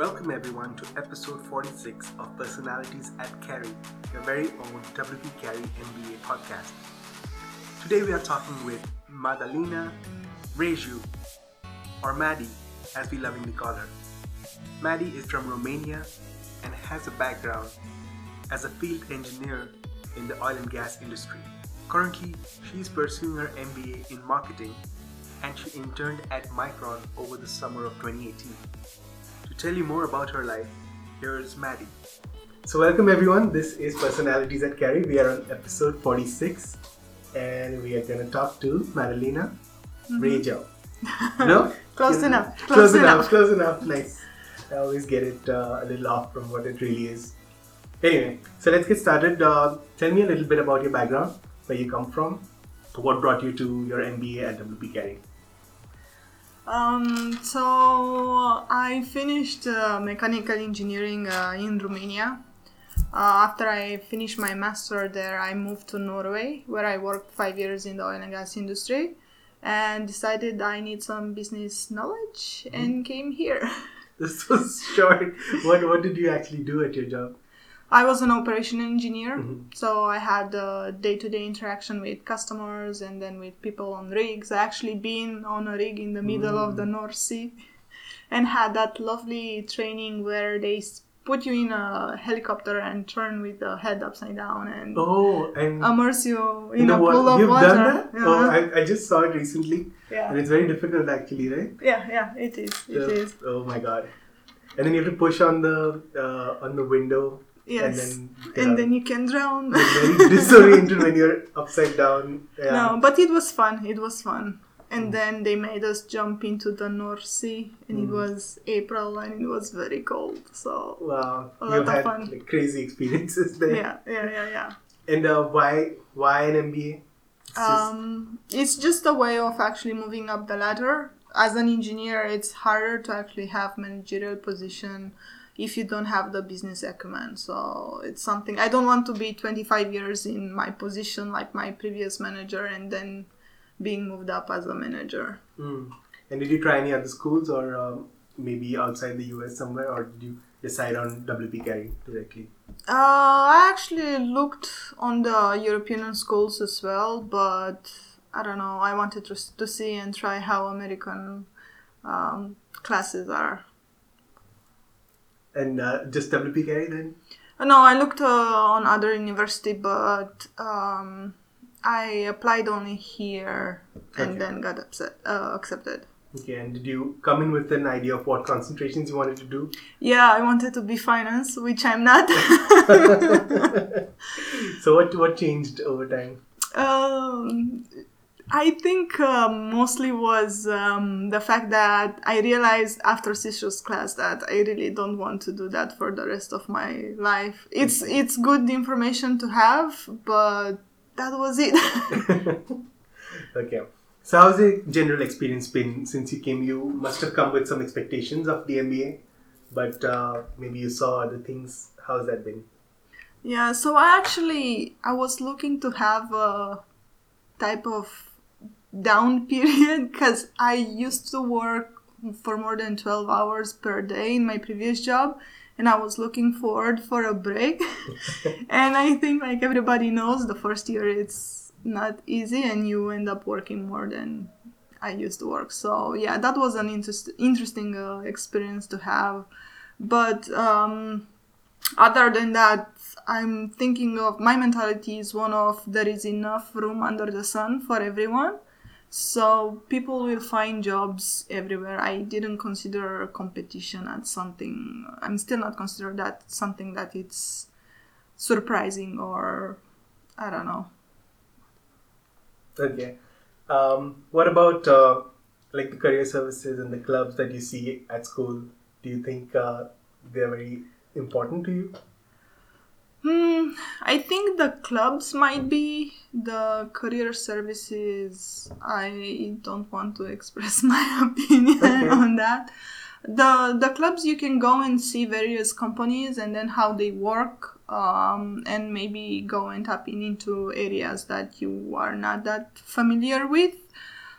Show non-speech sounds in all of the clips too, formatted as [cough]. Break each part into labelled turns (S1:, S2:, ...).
S1: Welcome everyone to episode 46 of Personalities at Carey, your very own WP Carey MBA podcast. Today we are talking with Madalina Reju, or Maddie as we lovingly call her. Maddie is from Romania and has a background as a field engineer in the oil and gas industry. Currently, she is pursuing her MBA in marketing and she interned at Micron over the summer of 2018. Tell you more about her life, here is Maddie. So, welcome everyone. This is Personalities at Carey. We are on episode 46 and we are going to talk to Madalena mm-hmm. Rejo. [laughs] No?
S2: close enough.
S1: Close, close enough. enough. Close enough. Nice. I always get it uh, a little off from what it really is. Anyway, so let's get started. Uh, tell me a little bit about your background, where you come from, what brought you to your MBA at WP Carey.
S2: Um, so I finished uh, mechanical engineering uh, in Romania. Uh, after I finished my master there, I moved to Norway, where I worked five years in the oil and gas industry, and decided I need some business knowledge mm-hmm. and came here. [laughs]
S1: This was short. what What did you actually do at your job?
S2: I was an operation engineer, mm-hmm. so I had day to day interaction with customers and then with people on rigs. I actually been on a rig in the middle mm. of the mm. North Sea [laughs] and had that lovely training where they put you in a helicopter and turn with the head upside down and,
S1: oh, and
S2: immerse you in you know a pool what? of
S1: You've
S2: water.
S1: Done that? Yeah. Oh, I, I just saw it recently. Yeah. And it's very difficult actually, right?
S2: Yeah, yeah, it is. It is.
S1: Oh my god. And then you have to push on the uh, on the window
S2: Yes. And then, and then you can drown. [laughs]
S1: very disoriented when you're upside down.
S2: Yeah. No, but it was fun. It was fun. And mm. then they made us jump into the North Sea, and mm. it was April, and it was very cold. So
S1: wow, a lot you of had, fun. Like, crazy experiences there.
S2: Yeah, yeah, yeah, yeah.
S1: And uh, why why an MBA?
S2: It's um, just... it's just a way of actually moving up the ladder. As an engineer, it's harder to actually have managerial position if you don't have the business acumen. So it's something I don't want to be 25 years in my position like my previous manager and then being moved up as a manager.
S1: Mm. And did you try any other schools or um, maybe outside the US somewhere, or did you decide on WP Carey directly?
S2: Uh, I actually looked on the European schools as well, but I don't know. I wanted to, to see and try how American um, classes are
S1: and uh, just WP Carey then?
S2: Uh, no, I looked uh, on other university, but um, I applied only here and okay. then got upset, uh, accepted.
S1: Okay, and did you come in with an idea of what concentrations you wanted to do?
S2: Yeah, I wanted to be finance, which I'm not. [laughs] [laughs]
S1: so what what changed over time?
S2: Um, I think uh, mostly was um, the fact that I realized after Sisho's class that I really don't want to do that for the rest of my life. It's it's good information to have, but that was it. [laughs]
S1: okay. So how's the general experience been since you came? You must have come with some expectations of the MBA, but uh, maybe you saw other things. How's that been?
S2: Yeah, so I actually I was looking to have a type of down [laughs] period because I used to work for more than 12 hours per day in my previous job and I was looking forward for a break. [laughs] and I think like everybody knows the first year it's not easy and you end up working more than I used to work. So yeah, that was an interest- interesting uh, experience to have. But um, other than that, I'm thinking of my mentality is one of there is enough room under the sun for everyone so people will find jobs everywhere. I didn't consider competition as something. I'm still not consider that something that it's surprising or I don't know.
S1: Okay. Um, what about uh, like the career services and the clubs that you see at school? Do you think uh, they're very important to you?
S2: Hmm, I think the clubs might be the career services. I don't want to [laughs] express my [laughs] opinion on that. The the clubs you can go and see various companies and then how they work, um, and maybe go and tap in into areas that you are not that familiar with.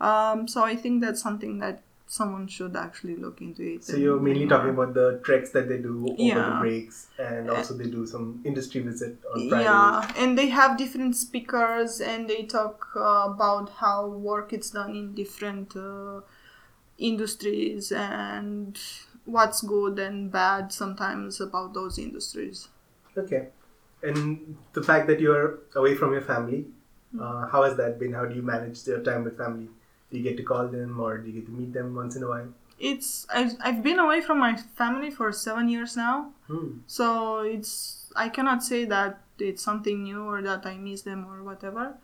S2: Um, so I think that's something that someone should actually look into it.
S1: So you're mainly talking about the treks that they do over the breaks, and also they do some industry visit on Fridays.
S2: Yeah, and they have different speakers, and they talk uh, about how work is done in different uh, industries and what's good and bad sometimes about those industries.
S1: Okay, and the fact that you're away from your family, uh, how has that been? How do you manage your time with family? Do you get to call them, or do you get to meet them once in a while?
S2: It's I've, I've been away from my family for seven years now,
S1: Hmm.
S2: so it's I cannot say that it's something new or that I miss them or whatever.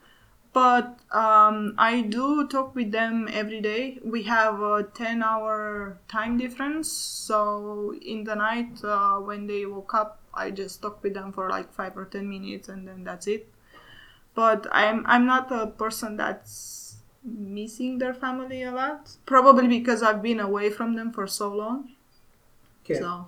S2: But um, I do talk with them every day. We have a 10 hour time difference. So in the night, uh, when they woke up, I just talk with them for like 5 or 10 minutes and then that's it. But I'm, I'm not a person that's missing their family a lot. Probably because I've been away from them for so long.
S1: Okay.
S2: So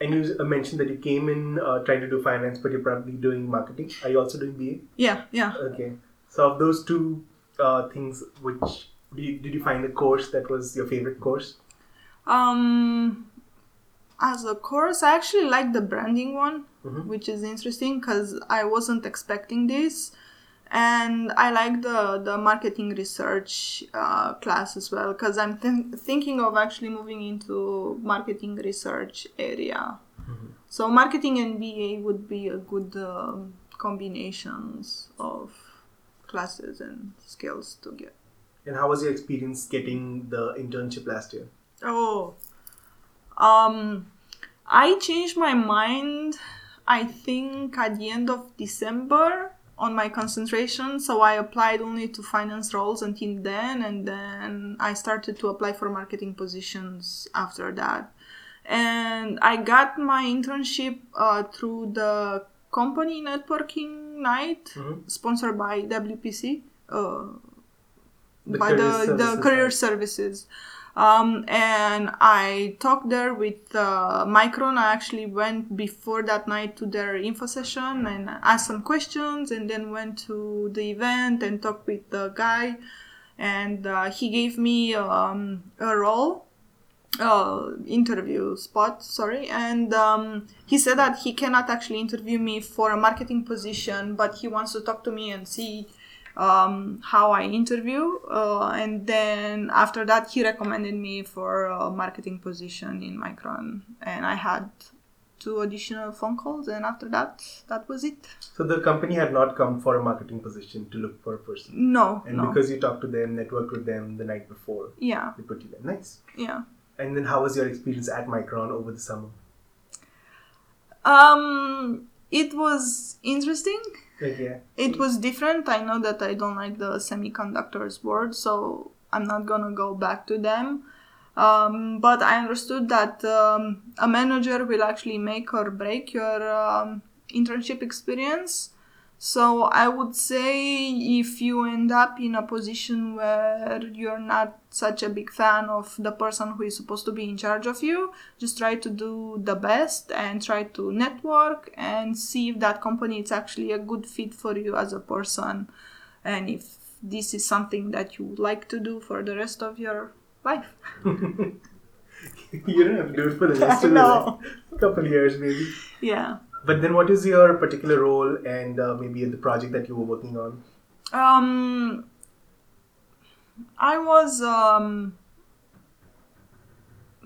S1: And you uh, mentioned that you came in uh, trying to do finance, but you're probably doing marketing. Are you also doing BA?
S2: yeah, yeah.
S1: Okay. So of those two uh, things, which do you, did you find a course that was your favorite course?
S2: Um, as a course, I actually like the branding one,
S1: Mhm.
S2: which is interesting because I wasn't expecting this, and I like the the marketing research uh, class as well because I'm th- thinking of actually moving into marketing research area. So marketing and BA would be a good um, combinations of classes and skills to get.
S1: And how was your experience getting the internship last year?
S2: Oh, um, I changed my mind. I think at the end of December on my concentration, so I applied only to finance roles until then, and then I started to apply for marketing positions after that. And I got my internship uh, through the company networking night,
S1: Mhm.
S2: sponsored by WPC. Uh,
S1: The
S2: by
S1: career
S2: the, the career services. Um, and I talked there with uh, Micron. I actually went before that night to their info session and asked some questions, and then went to the event and talked with the guy. And uh, he gave me um, a role, uh, interview spot, sorry. And um, he said that he cannot actually interview me for a marketing position, but he wants to talk to me and see um, how I interview. Uh, and then after that, he recommended me for a marketing position in Micron. And I had two additional phone calls. And after that, that was it.
S1: So the company had not come for a marketing position to look for a person.
S2: No,
S1: And
S2: no.
S1: because you talked to them, networked with them the night before,
S2: yeah,
S1: they put you there. Nice.
S2: yeah.
S1: And then how was your experience at Micron over the summer?
S2: Um, it was interesting.
S1: Yeah.
S2: It was different. I know that I don't like the semiconductors board, so I'm not gonna go back to them. Um, but I understood that um, a manager will actually make or break your um, internship experience. So I would say if you end up in a position where you're not such a big fan of the person who is supposed to be in charge of you, just try to do the best and try to network and see if that company is actually a good fit for you as a person and if this is something that you would like to do for the rest of your life. [laughs] [laughs]
S1: you don't have to do it for the rest of
S2: No.
S1: the couple years, maybe.
S2: Yeah.
S1: But then, what is your particular role and uh, maybe the project that you were working on?
S2: Um, I was um,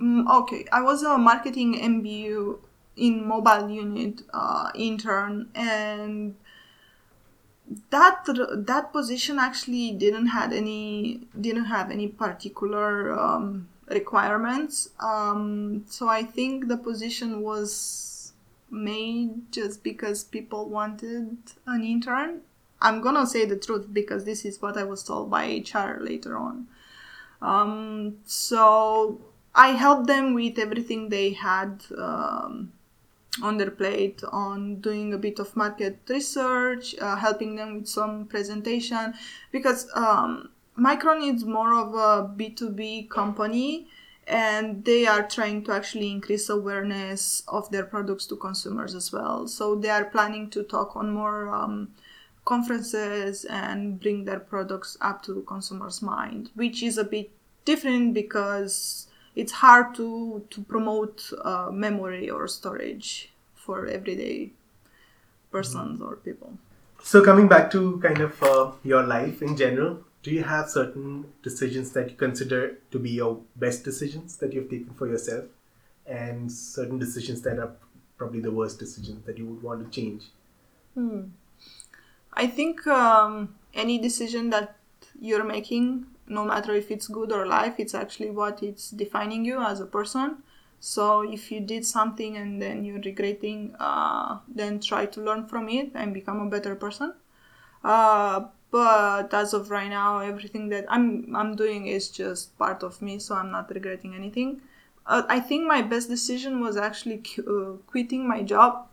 S2: mm, okay. I was a marketing MBU in mobile unit uh, intern, and that that position actually didn't had any didn't have any particular um, requirements. Um, so I think the position was made just because people wanted an intern. I'm gonna say the truth because this is what I was told by HR later on. Um, so I helped them with everything they had um, on their plate on doing a bit of market research, uh, helping them with some presentation because um, Micron is more of a B2B company and they are trying to actually increase awareness of their products to consumers as well. So they are planning to talk on more um, conferences and bring their products up to the consumers' mind, which is a bit different because it's hard to to promote uh, memory or storage for everyday persons or people.
S1: So coming back to kind of uh, your life in general, do you have certain decisions that you consider to be your best decisions that you've taken for yourself, and certain decisions that are probably the worst decisions that you would want to change? hmm.
S2: I think um, any decision that you're making, no matter if it's good or life, it's actually what it's defining you as a person. So if you did something and then you're regretting, uh, then try to learn from it and become a better person. Uh, but as of right now, everything that I'm I'm doing is just part of me, so I'm not regretting anything. Uh, I think my best decision was actually uh, quitting my job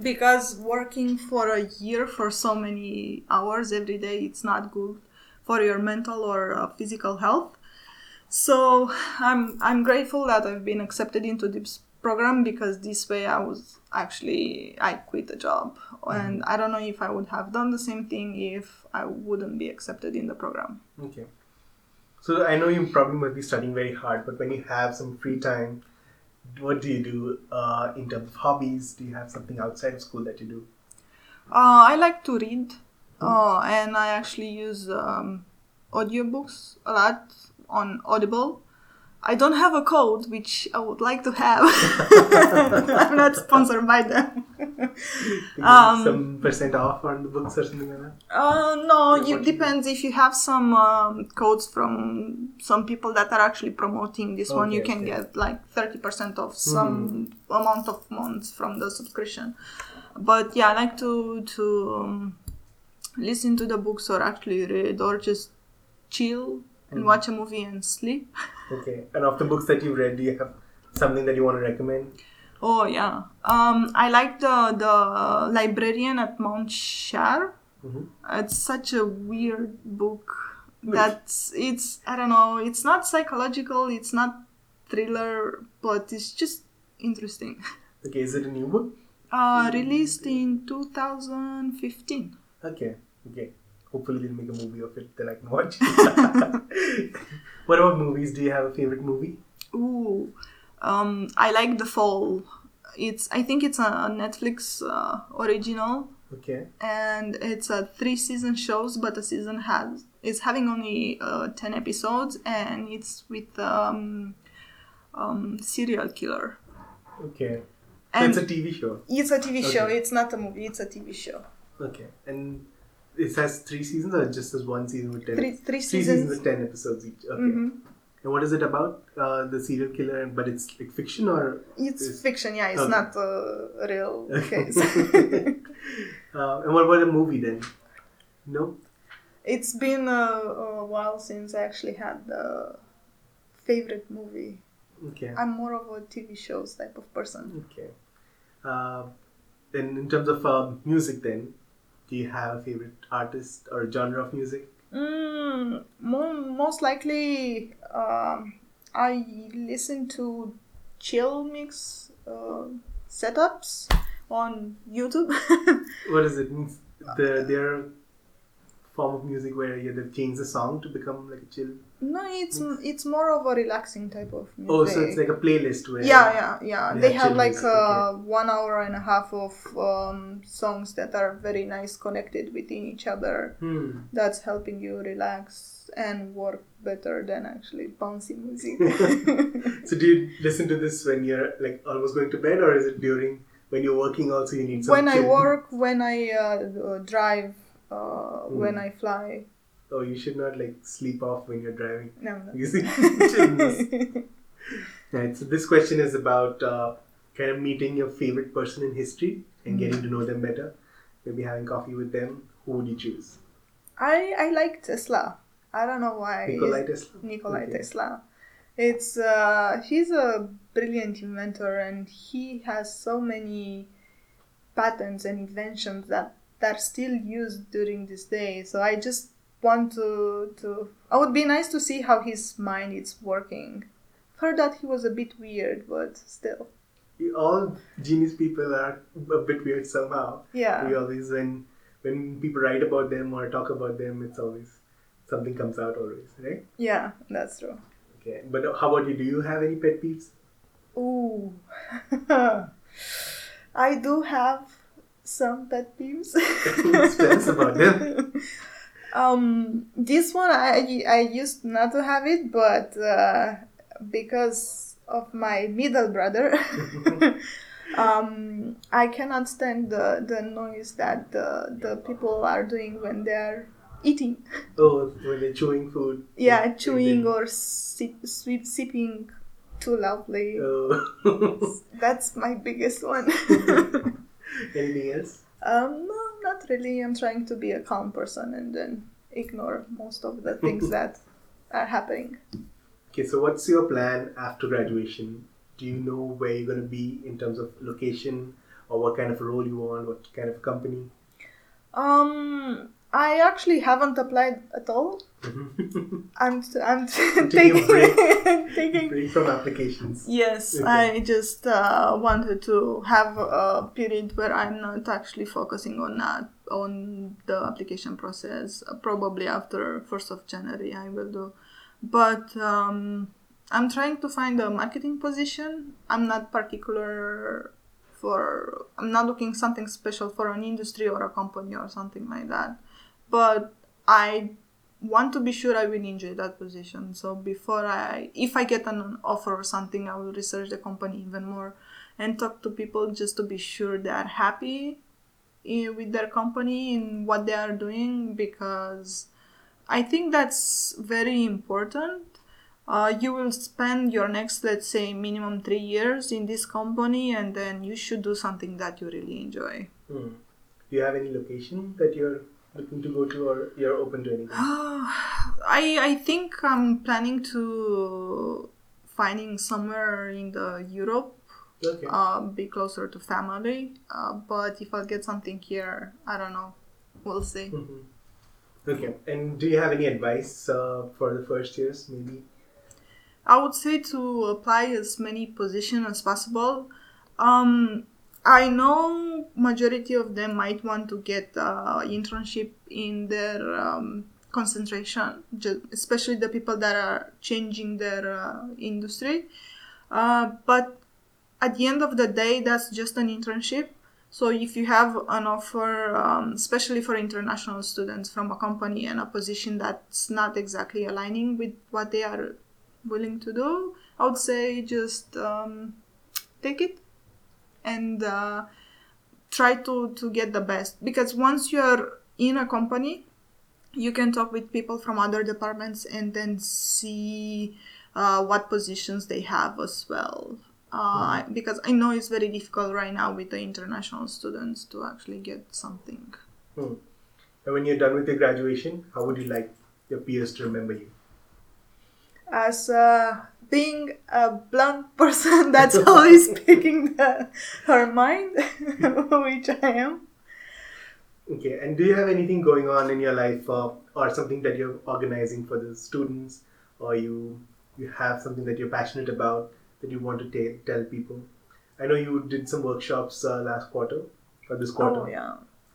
S2: because working for a year for so many hours every day it's not good for your mental or uh, physical health so i'm i'm grateful that i've been accepted into this program because this way i was actually i quit the job and i don't know if i would have done the same thing if i wouldn't be accepted in the program
S1: Okay. So I know you probably must be studying very hard, but when you have some free time, what do you do uh, in terms of hobbies? Do you have something outside of school that you do?
S2: Uh, I like to read, uh, and I actually use um, audiobooks a lot on Audible. I don't have a code, which I would like to have. [laughs] I'm not sponsored by them. [laughs] Um,
S1: some percent off on the books or something like that?
S2: Uh, no,
S1: Yeah,
S2: it
S1: you
S2: depends. If you have some um, codes from some people that are actually promoting this one, you can
S1: okay.
S2: get like 30% of some amount of months from the subscription. But yeah, I like to to um, listen to the books or actually read or just chill and watch a movie and sleep.
S1: Okay. And of the books that you've read, do you have something that you want to recommend?
S2: Oh yeah, um, I like the the librarian at Mount Char.
S1: Mhm.
S2: It's such a weird book. That's it's I don't know. It's not psychological. It's not thriller, but it's just interesting. [laughs]
S1: Okay, is it a new book?
S2: Uh, released in 2015.
S1: Okay, okay. Hopefully they'll make a movie of it that I can watch. [laughs] what about movies? Do you have a favorite movie?
S2: Ooh, um, I like The Fall. It's I think it's a Netflix uh, original.
S1: Okay.
S2: and it's a three season shows but the season has is having only uh, 10 episodes and it's with um, um, serial killer
S1: Okay. So
S2: and
S1: it's a TV show.
S2: it's a tv show it's not a movie it's a tv show
S1: Okay. And it has three seasons or just as one season with ten?
S2: Three
S1: seasons
S2: seasons
S1: with ten episodes each. Okay.
S2: Mhm.
S1: And what is it about? Uh, the serial killer, but it's like fiction or?
S2: it's
S1: It's-
S2: fiction yeah it's
S1: Okay.
S2: not a real [laughs] case
S1: uh, and what about a movie then? No.
S2: it's been a, a while since i actually had a favorite movie
S1: Okay.
S2: i'm more of a tv shows type of person
S1: Okay. Uh, then in terms of uh, music, then, do you have a favorite artist or genre of music?
S2: Mm, mo- most likely, um, I listen to chill mix uh, setups on YouTube. [laughs]
S1: What does it mean? The their form of music where yeah, they've changed the song to become like a chill.
S2: No, it's it's more of a relaxing type of music.
S1: Oh, so it's like a playlist where.
S2: yeah, yeah, yeah.
S1: they
S2: They
S1: have
S2: have like
S1: music,
S2: uh, one hour and a half of um, songs that are very nice, connected within each other.
S1: Hmm.
S2: That's helping you relax and work better than actually bouncy music. [laughs] [laughs]
S1: so do you listen to this when you're like almost going to bed, or is it during when you're working? Also, you need some.
S2: when I work, when I uh, drive, uh, when
S1: Hmm.
S2: I fly.
S1: Oh, you should not like sleep off when you're driving.
S2: No, no. [laughs]
S1: You see. Right. So this question is about uh, kind of meeting your favorite person in history and getting to know them better. Maybe having coffee with them. Who would you choose?
S2: I I like Tesla. I don't know why.
S1: Nikolai Tesla.
S2: Nikolai
S1: Okay.
S2: Tesla. It's uh, he's a brilliant inventor, and he has so many patents and inventions that that are still used during this day. So I just want to to. I would be nice to see how his mind is working. Heard that he was a bit weird, but still,
S1: All genius people are a bit weird somehow.
S2: yeah.
S1: We always when when people write about them or talk about them, it's always something comes out always, right?
S2: Yeah, that's true.
S1: Okay. But how about you? Do you have any pet peeves?
S2: Ooh. [laughs] I do have some pet peeves.
S1: Tell us about them. [laughs]
S2: Um, this one I I used not to have it, but uh, because of my middle brother, [laughs] um, I cannot stand the, the noise that the the people are doing when they're eating.
S1: Oh, when they're chewing food.
S2: Yeah, chewing or sip, sweep, sipping too loudly.
S1: Oh. [laughs]
S2: That's my biggest one. [laughs]
S1: Anything else?
S2: Um, no, not really. I'm trying to be a calm person and then ignore most of the things [laughs] that are happening.
S1: Okay, so what's your plan after graduation? Do you know where you're going to be in terms of location or what kind of role you want, what kind of company?
S2: Um, I actually haven't applied at all. I'm I'm [laughs] [laughs]
S1: Taking a
S2: taking
S1: break. [laughs]
S2: taking.
S1: Break from applications.
S2: Yes,
S1: Okay.
S2: I just uh, wanted to have a period where I'm not actually focusing on that on the application process. Uh, Probably after first of January, I will do. But um, I'm trying to find a marketing position. I'm not particular for. I'm not looking something special for an industry or a company or something like that. But I want to be sure I will enjoy that position. So before I, if I get an offer or something, I will research the company even more and talk to people just to be sure they are happy eh, with their company and what they are doing because I think that's very important. Uh, you will spend your next, let's say, minimum three years in this company, and then you should do something that you really enjoy.
S1: Hmm. Do you have any location that you're looking to go to or you're open to anything? [sighs]
S2: I I think I'm planning to finding somewhere in the Europe,
S1: Okay.
S2: uh, be closer to family. Uh, but if I'll get something here, I don't know. We'll see.
S1: Mhm. Okay. And do you have any advice uh, for the first years, maybe?
S2: I would say to apply as many positions as possible. Um, I know majority of them might want to get uh, internship in their um, concentration, especially the people that are changing their uh, industry. Uh, but at the end of the day, that's just an internship. So if you have an offer, um, especially for international students from a company and a position that's not exactly aligning with what they are willing to do, I would say just um, take it and uh, try to, to get the best. Because once you're in a company, you can talk with people from other departments and then see uh, what positions they have as well. Uh, Because I know it's very difficult right now with the international students to actually get something.
S1: Hmm. And when you're done with your graduation, how would you like your peers to remember you?
S2: as uh, being a blunt [laughs] person that's [laughs] always speaking the, her mind, [laughs] which I am.
S1: Okay. And do you have anything going on in your life uh, or something that you're organizing for the students or you you have something that you're passionate about that you want to ta- tell people? I know you did some workshops uh, last quarter or this quarter.
S2: Oh yeah.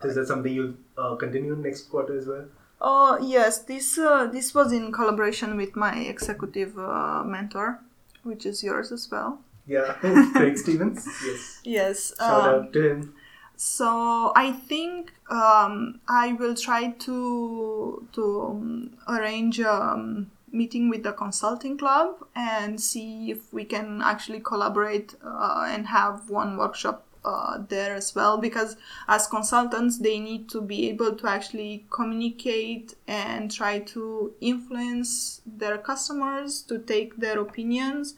S1: Is that something you'll uh, continue next quarter as well?
S2: Oh yes, this uh, this was in collaboration with my executive uh, mentor, which is yours as well.
S1: Yeah, [laughs] Craig Stevens. Yes.
S2: Yes.
S1: Shout
S2: um,
S1: out to him.
S2: So I think um, I will try to to um, arrange a um, meeting with the consulting club and see if we can actually collaborate uh, and have one workshop uh, there as well. Because as consultants, they need to be able to actually communicate and try to influence their customers to take their opinions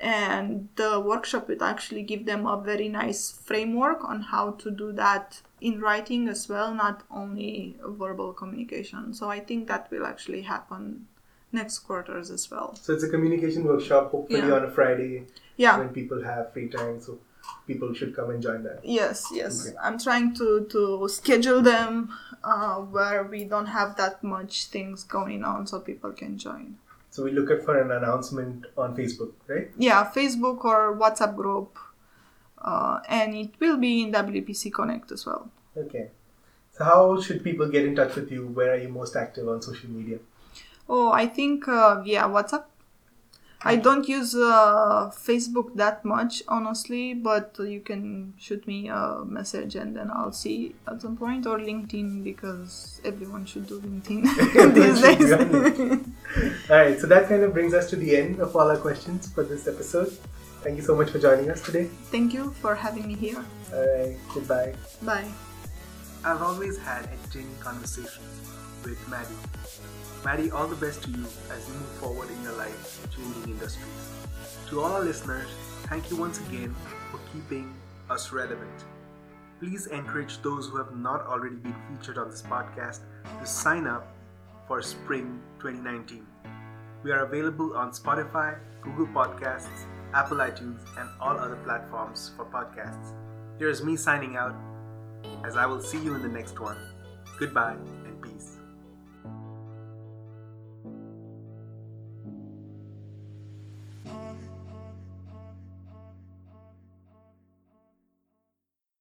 S2: and the workshop would actually give them a very nice framework on how to do that in writing as well not only verbal communication so i think that will actually happen next quarters as well
S1: So it's a communication workshop, hopefully
S2: Yeah.
S1: on a Friday
S2: yeah
S1: when people have free time. So people should come and join that.
S2: yes yes
S1: Okay.
S2: i'm trying to to schedule them uh, where we don't have that much things going on so people can join
S1: So we look at for an announcement on Facebook, right?
S2: yeah facebook or whatsapp group uh, and it will be in wpc connect as well
S1: Okay. So how should people get in touch with you? Where are you most active on social media?
S2: Oh, I think uh, yeah, WhatsApp. I don't use uh, Facebook that much, honestly, but you can shoot me a message and then I'll see at some point, or LinkedIn because everyone should do LinkedIn [laughs] [laughs] these days.
S1: all [laughs] right, so that kind of brings us to the end of all our questions for this episode. Thank you so much for joining us today.
S2: Thank you for having me here.
S1: All right, goodbye.
S2: Bye.
S1: I've always had entertaining conversations with Maddie. Maddie, all the best to you as you move forward in your life, changing industries. To all our listeners, thank you once again for keeping us relevant. Please encourage those who have not already been featured on this podcast to sign up for Spring 2019. We are available on Spotify, Google Podcasts, Apple iTunes, and all other platforms for podcasts. Here's me signing out, as I will see you in the next one. Goodbye